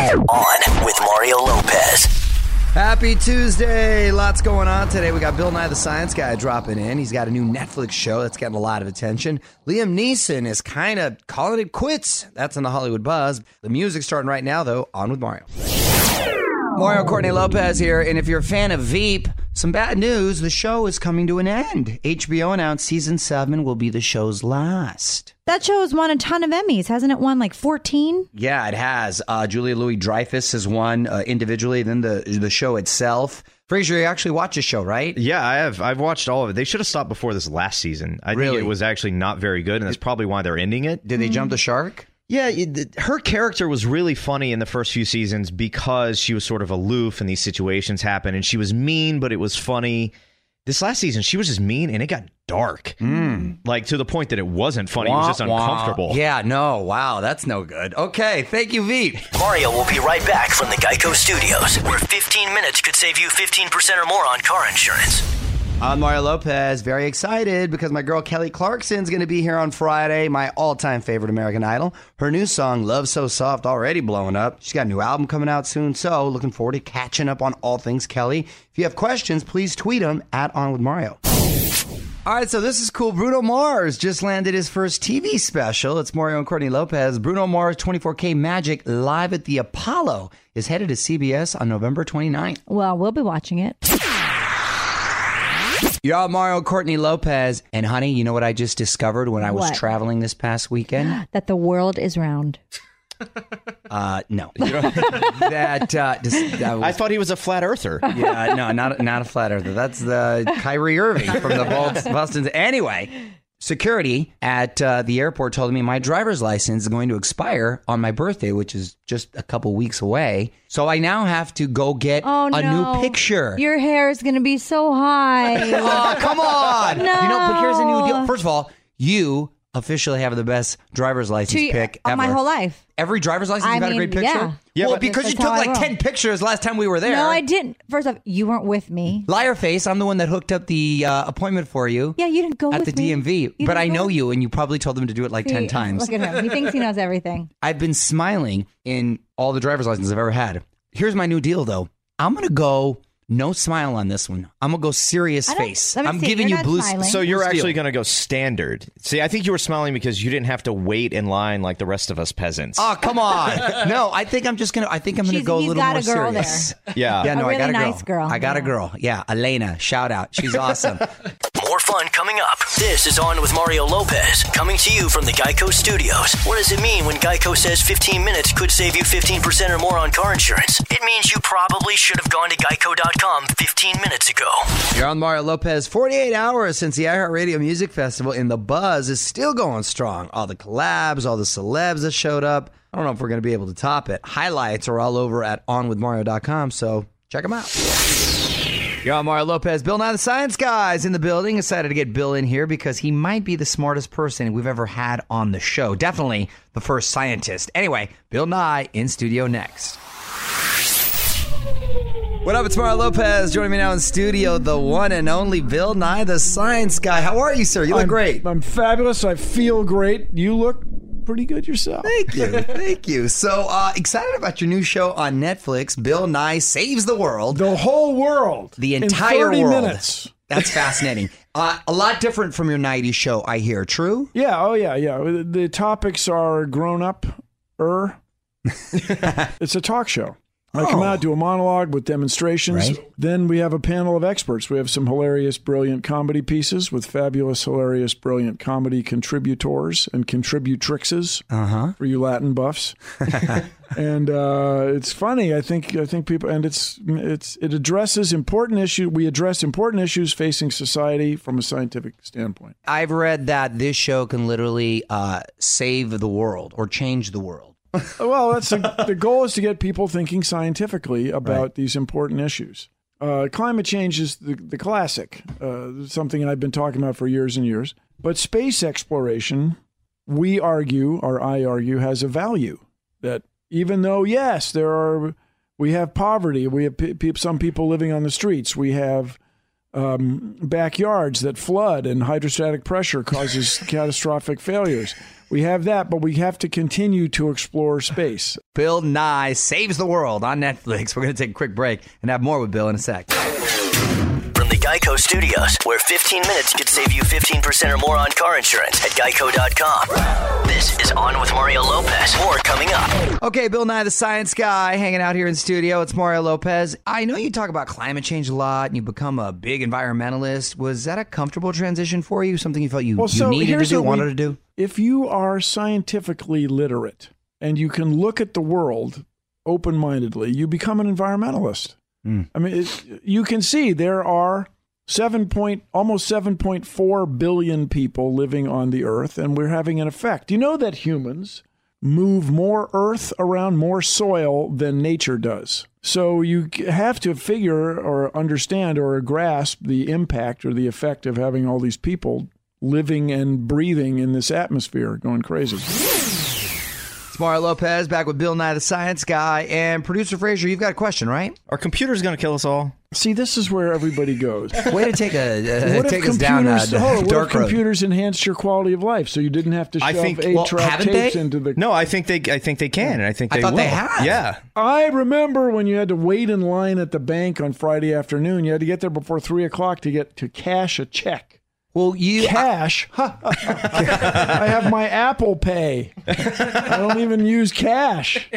On with Mario Lopez. Happy Tuesday. Lots going on today. We got Bill Nye the Science Guy dropping in. He's got a new Netflix show that's getting a lot of attention. Liam Neeson is kind of calling it quits. That's in the Hollywood buzz. The music's starting right now, though. On with Mario. Mario Courtney Lopez here, and if you're a fan of Veep, some bad news. The show is coming to an end. HBO announced season seven will be the show's last. That show has won a ton of Emmys, hasn't it? Won like fourteen. Yeah, it has. Uh, Julia Louis Dreyfus has won uh, individually. Then the the show itself. Fraser, you actually watch the show, right? Yeah, I have. I've watched all of it. They should have stopped before this last season. I Really? think it was actually not very good, and that's probably why they're ending it. Did they jump the shark? Yeah, it, her character was really funny in the first few seasons because she was sort of aloof and these situations happen, and she was mean, but it was funny. This last season, she was just mean, and it got dark, hmm. like to the point that it wasn't funny. it was just Wah, wah. uncomfortable. Yeah, no, wow, that's no good. Okay, thank you, Veep. Mario will be right back from the Geico Studios, where 15 minutes could save you 15% or more on car insurance. I'm Mario Lopez, very excited because my girl Kelly Clarkson's going to be here on Friday, my all time favorite American Idol. Her new song, Love So Soft, already blowing up. She's got a new album coming out soon, so looking forward to catching up on all things Kelly. If you have questions, please tweet them at On With Mario. All right, so this is cool. Bruno Mars just landed his first TV special. It's Mario and Courtney Lopez. Bruno Mars 24K Magic live at the Apollo is headed to CBS on November 29th. Well, we'll be watching it. Y'all, Mario Courtney Lopez. And honey, you know what I just discovered when I was What? traveling this past weekend? That the world is round. Uh, no. that, uh, just, that was, I thought he was a flat earther. yeah, no, not, not a flat earther. That's the Kyrie Irving from the Bos- Boston's. Anyway, security at uh, the airport told me my driver's license is going to expire on my birthday, which is just a couple weeks away. So I now have to go get Oh a no! new picture. Your hair is going to be so high. oh, come on. No. You know, but here's a new deal. First of all, you officially have the best driver's license To- pick on ever. my whole life. Every driver's license, I you got a great picture? yeah. Yeah, well, because you took like 10 pictures last time we were there. No, I didn't. First off, you weren't with me. Liar face, I'm the one that hooked up the uh, appointment for you. Yeah, you didn't go at with the me. DMV. You but I know you, and you probably told them to do it like See, 10 times. Look at him. He thinks he knows everything. I've been smiling in all the driver's licenses I've ever had. Here's my new deal, though. I'm going to go no smile on this one. I'm going to go serious face. I'm see. giving You're you not blue. smiling. So you're blue actually steel. going to go standard. See, I think you were smiling because you didn't have to wait in line like the rest of us peasants. Oh, come on. no, I think I'm just going to, I think I'm going to She's- go a he's little got more a girl serious. yeah. Yeah, no, I got a girl. nice girl. I got a girl. Yeah, Elena. Shout out. She's awesome. Fun coming up. This is On with Mario Lopez, coming to you from the Geico Studios. What does it mean when Geico says 15 minutes could save you 15% or more on car insurance? It means you probably should have gone to geico.com 15 minutes ago. You're on Mario Lopez. 48 hours since the iHeartRadio Music Festival, and the buzz is still going strong. All the collabs, all the celebs that showed up. I don't know if we're going to be able to top it. Highlights are all over at onwithmario.com, so check them out. You're on Mario Lopez. Bill Nye the Science Guy is in the building. Excited to get Bill in here because he might be the smartest person we've ever had on the show. Definitely the first scientist. Anyway, Bill Nye in studio next. What up? It's Mario Lopez. Joining me now in studio, the one and only Bill Nye the Science Guy. How are you, sir? You look I'm, great. I'm fabulous. I feel great. You look pretty good yourself. Thank you. Thank you. So uh, excited about your new show on Netflix, Bill Nye Saves the World. The whole world. The in entire 30 world. minutes. That's fascinating. Uh, a lot different from your 90s show, I hear. True? Yeah. Oh, yeah. Yeah. The topics are grown up. Er. it's a talk show. I come Oh. out, do a monologue with demonstrations. Right. Then we have a panel of experts. We have some hilarious, brilliant comedy pieces with fabulous, hilarious, brilliant comedy contributors and contributrixes Uh huh. for you Latin buffs. and uh, it's funny. I think I think people and it's it's it addresses important issue. We address important issues facing society from a scientific standpoint. I've read that this show can literally uh, save the world or change the world. Well, that's the, the goal is to get people thinking scientifically about these important issues. Uh, climate change is the, the classic, uh, something I've been talking about for years and years. But space exploration, we argue, or I argue, has a value that even though, yes, there are, we have poverty, we have pe- pe- some people living on the streets, we have um, backyards that flood and hydrostatic pressure causes catastrophic failures. We have that, but we have to continue to explore space. Bill Nye Saves the World on Netflix. We're going to take a quick break and have more with Bill in a sec. From the Geico Studios, where 15 minutes could save you 15% or more on car insurance at geico.com. This is On with Mario Lopez. More coming up. Okay, Bill Nye, the science guy, hanging out here in studio. It's Mario Lopez. I know you talk about climate change a lot and you become a big environmentalist. Was that a comfortable transition for you? Something you felt you, Well, you so needed to do, what we- wanted to do? If you are scientifically literate and you can look at the world open mindedly, you become an environmentalist. Hmm. I mean, it, you can see there are seven point almost seven point four billion people living on the earth, and we're having an effect. You know that humans move more earth around more soil than nature does. So you have to figure or understand or grasp the impact or the effect of having all these people living and breathing in this atmosphere going crazy. It's Mario Lopez back with Bill Nye, the science guy. And producer Frazier, you've got a question, right? Our computers going to kill us all? See, this is where everybody goes. Way to take a uh, What if take us down a computers, hold on, what if dark road. computers enhanced your quality of life so you didn't have to I shove think- eight well, track haven't tapes they? into the No, I think they. I think they can, and I think I they thought will. they had. Yeah. I remember when you had to wait in line at the bank on Friday afternoon. You had to get there before three o'clock to get to cash a check. Well, you Cash? I have my Apple Pay. I don't even use cash.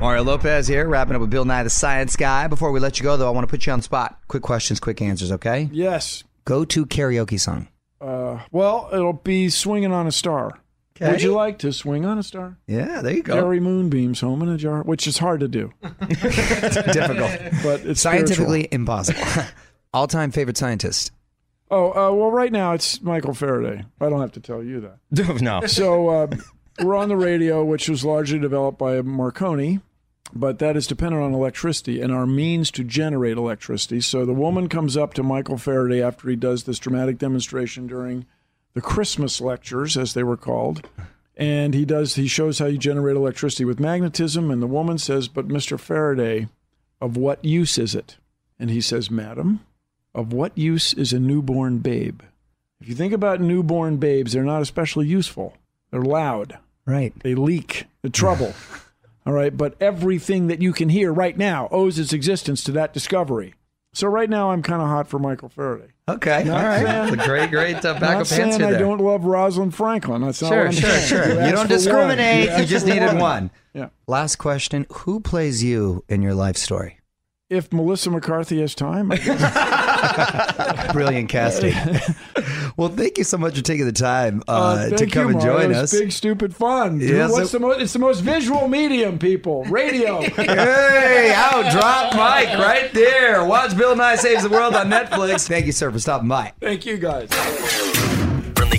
Mario Lopez here, wrapping up with Bill Nye, the science guy. Before we let you go, though, I want to put you on the spot. Quick questions, quick answers, okay? Yes. Go to karaoke song. Uh, well, it'll be swinging on a star. Okay. Would you like to swing on a star? Yeah, there you go. Carry moonbeams home in a jar, which is hard to do, Difficult. but it's Scientifically impossible. All time favorite scientist. Oh uh, well, right now it's Michael Faraday. I don't have to tell you that. no. So uh, we're on the radio, which was largely developed by Marconi, but that is dependent on electricity and our means to generate electricity. So the woman comes up to Michael Faraday after he does this dramatic demonstration during the Christmas lectures, as they were called. And he does he shows how you generate electricity with magnetism, and the woman says, But Mr. Faraday, of what use is it? And he says, Madam, of what use is a newborn babe? If you think about newborn babes, they're not especially useful. They're loud. Right. They leak. The trouble. All right. But everything that you can hear right now owes its existence to that discovery. So right now, I'm kind of hot for Michael Faraday. Okay. Not All right. saying- That's a great, great uh, Not backup saying answer I there. don't love Rosalind Franklin. That's not Sure, sure, saying. sure. You You don't discriminate. one. You asked just needed one. Yeah. Last question. Who plays you in your life story? If Melissa McCarthy has time. Brilliant casting. well, thank you so much for taking the time uh, Uh, to come you, and join It's us. Big stupid fun. Yeah, What's so- the most? It's the most visual medium, people. Radio. Hey, out drop Mike right there. Watch Bill Nye Saves the World on Netflix. Thank you, sir, for stopping by. Thank you, guys.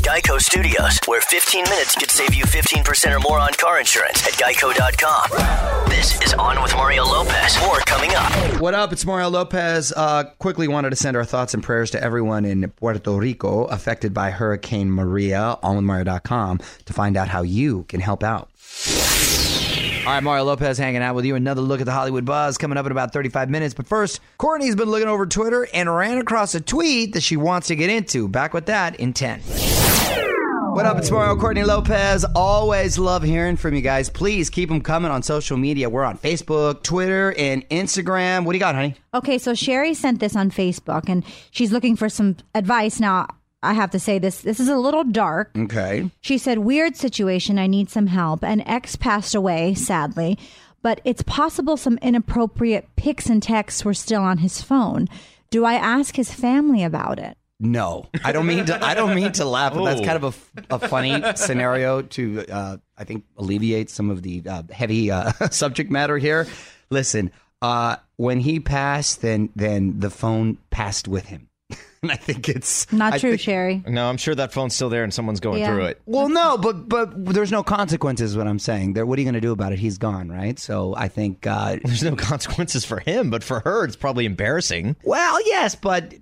Geico Studios, where 15 minutes could save you 15% or more on car insurance at geico.com. This is On with Mario Lopez. More coming up. What up? It's Mario Lopez. Uh, quickly wanted to send our thoughts and prayers to everyone in Puerto Rico affected by Hurricane Maria. OnWithMario.com to find out how you can help out. All right, Mario Lopez hanging out with you. Another look at the Hollywood buzz coming up in about 35 minutes. But first, Courtney's been looking over Twitter and ran across a tweet that she wants to get into. Back with that in 10. What up? It's Mario Courtney Lopez. Always love hearing from you guys. Please keep them coming on social media. We're on Facebook, Twitter, and Instagram. What do you got, honey? Okay, so Sherry sent this on Facebook and she's looking for some advice. Now, I have to say this this is a little dark. Okay. She said, Weird situation, I need some help. An ex passed away, sadly, but it's possible some inappropriate pics and texts were still on his phone. Do I ask his family about it? No, I don't mean to. I don't mean to laugh, but that's Oh. kind of a, a funny scenario to, uh, I think, alleviate some of the uh, heavy uh, subject matter here. Listen, uh, when he passed, then then the phone passed with him, and I think it's Not I true, think- Sherry. No, I'm sure that phone's still there and someone's going Yeah. through it. Well, no, but but there's no consequences. What I'm saying, there. What are you going to do about it? He's gone, right? So I think. Uh, There's no consequences for him, but for her, it's probably embarrassing. well, yes, but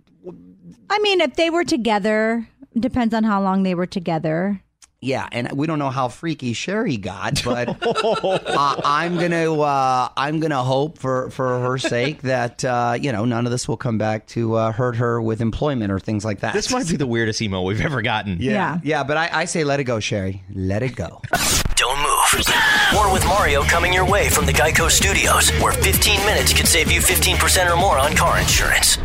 I mean, if they were together, depends on how long they were together. Yeah, and we don't know how freaky Sherry got, but uh, I'm gonna uh, I'm gonna hope for for her sake that uh, you know none of this will come back to uh, hurt her with employment or things like that. This might be the weirdest email we've ever gotten. Yeah. yeah, but I, I say let it go, Sherry. Let it go. Don't move. More with Mario coming your way from the Geico Studios, where 15 minutes could save you 15% or more on car insurance.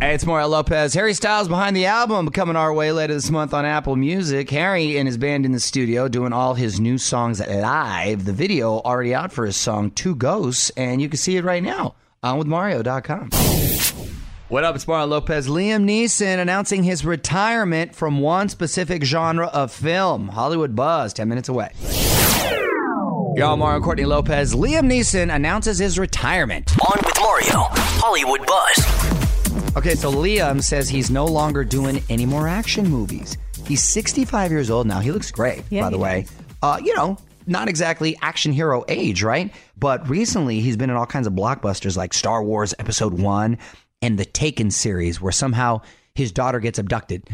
Hey, it's Mario Lopez. Harry Styles behind the album coming our way later this month on Apple Music. Harry and his band in the studio doing all his new songs live. The video already out for his song Two Ghosts, and you can see it right now on withmario.com. What up? It's Mario Lopez. Liam Neeson announcing his retirement from one specific genre of film. Hollywood Buzz, 10 minutes away. Y'all, Mario Courtney Lopez. Liam Neeson announces his retirement. On with Mario, Hollywood Buzz. Okay, so Liam says he's no longer doing any more action movies. He's 65 years old now. He looks great, Yeah, by the way. Uh, you know, not exactly action hero age, right? But recently he's been in all kinds of blockbusters like Star Wars Episode 1 and the Taken series, where somehow his daughter gets abducted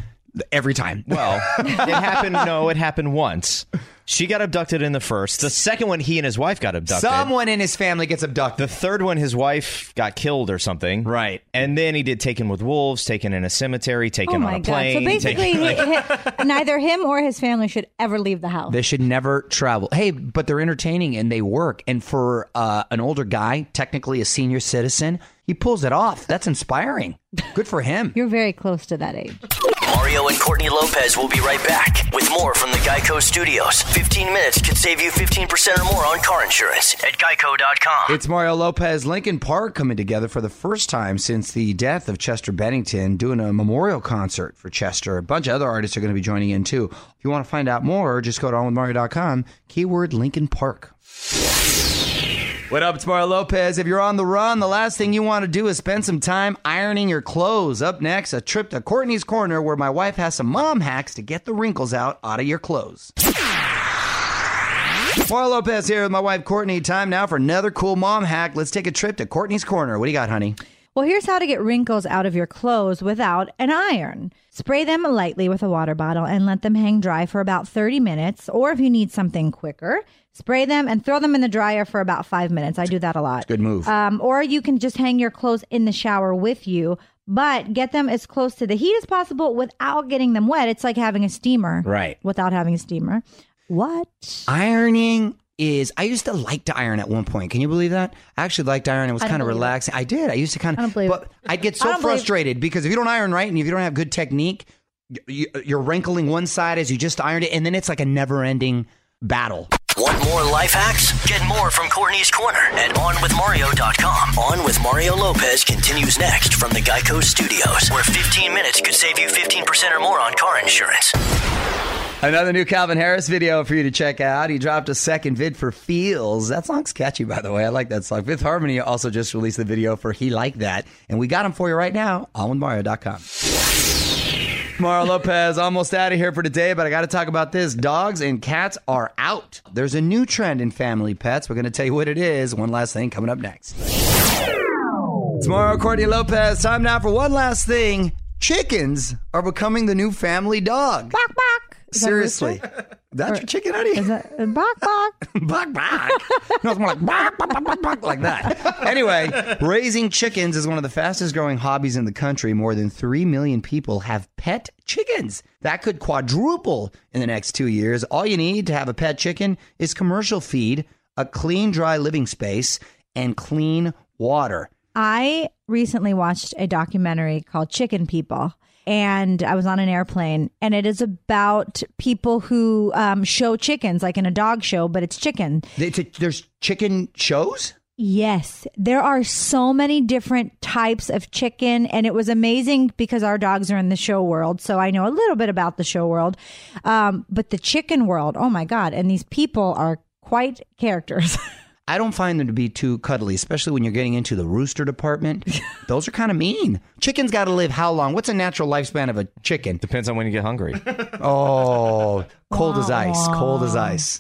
every time. Well, it happened. No, it happened once. She got abducted in the first. The second one, he and his wife got abducted. Someone in his family gets abducted. The third one, his wife got killed or something. Right. And then he did Taken with Wolves, Taken in a cemetery, Taken oh on my a god! plane. So basically, taken- he, he- neither him or his family should ever leave the house. They should never travel. Hey, but they're entertaining and they work. And for uh, an older guy, technically a senior citizen, he pulls it off. That's inspiring. Good for him. You're very close to that age. Mario and Courtney Lopez will be right back with more from the Geico Studios. 15 minutes could save you 15% or more on car insurance at geico.com. It's Mario Lopez, Linkin Park coming together for the first time since the death of Chester Bennington, doing a memorial concert for Chester. A bunch of other artists are going to be joining in too. If you want to find out more, just go to onwithmario.com, keyword Linkin Park. What up? It's Lopez. If you're on the run, the last thing you want to do is spend some time ironing your clothes. Up next, a trip to Courtney's Corner where my wife has some mom hacks to get the wrinkles out out of your clothes. Mario Lopez here with my wife Courtney. Time now for another cool mom hack. Let's take a trip to Courtney's Corner. What do you got, honey? Well, here's how to get wrinkles out of your clothes without an iron. Spray them lightly with a water bottle and let them hang dry for about 30 minutes. Or if you need something quicker, spray them and throw them in the dryer for about five minutes. I do that a lot. Good move. Um, or you can just hang your clothes in the shower with you, but get them as close to the heat as possible without getting them wet. It's like having a steamer. Right. Without having a steamer. What? Ironing is I used to like to iron at one point. Can you believe that? I actually liked iron. It was kind of believe it. relaxing. I did. I used to kind of I don't believe but it. I'd get so frustrated because if you don't iron right and if you don't have good technique, you, you're wrinkling one side as you just ironed it and then it's like a never-ending battle. Want more life hacks? Get more from Courtney's Corner at OnWithMario.com. On with Mario Lopez continues next from the Geico Studios, where 15 minutes could save you 15% or more on car insurance. Another new Calvin Harris video for you to check out. He dropped a second vid for Feels. That song's catchy, by the way. I like that song. Fifth Harmony also just released the video for He Like That. And we got him for you right now on withmario.com. Mario Lopez almost out of here for today, but I got to talk about this. Dogs and cats are out. There's a new trend in family pets. We're going to tell you what it is. One last thing coming up next. Tomorrow, Courtney Lopez. Time now for one last thing. Chickens are becoming the new family dog. Bok bok. Is that a Seriously. That's your chicken, honey? Is that uh, bok bok? Bok, bok. No, it's more like bok, bok, bok, bok, like that. Anyway, raising chickens is one of the fastest growing hobbies in the country. More than 3 million people have pet chickens. That could quadruple in the next two years. All you need to have a pet chicken is commercial feed, a clean, dry living space, and clean water. I recently watched a documentary called Chicken People. And I was on an airplane, and it is about people who um, show chickens, like in a dog show, but it's chicken. They- There's chicken shows? Yes, there are so many different types of chicken, and it was amazing because our dogs are in the show world, so I know a little bit about the show world. Um, but the chicken world, oh my god! And these people are quite characters. I don't find them to be too cuddly, especially when you're getting into the rooster department. Those are kind of mean. Chickens got to live how long? What's a natural lifespan of a chicken? Depends on when you get hungry. Oh, cold as ice. Cold as ice.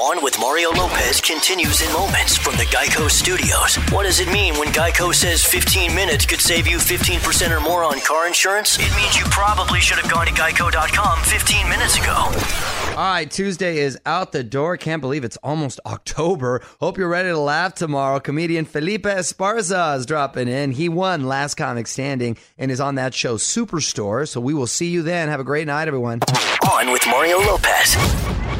On with Mario Lopez continues in moments from the Geico Studios. What does it mean when Geico says 15 minutes could save you 15% or more on car insurance? It means you probably should have gone to geico.com 15 minutes ago. All right, Tuesday is out the door. Can't believe it's almost October. Hope you're ready to laugh tomorrow. Comedian Felipe Esparza is dropping in. He won Last Comic Standing and is on that show Superstore. So we will see you then. Have a great night, everyone. On with Mario Lopez.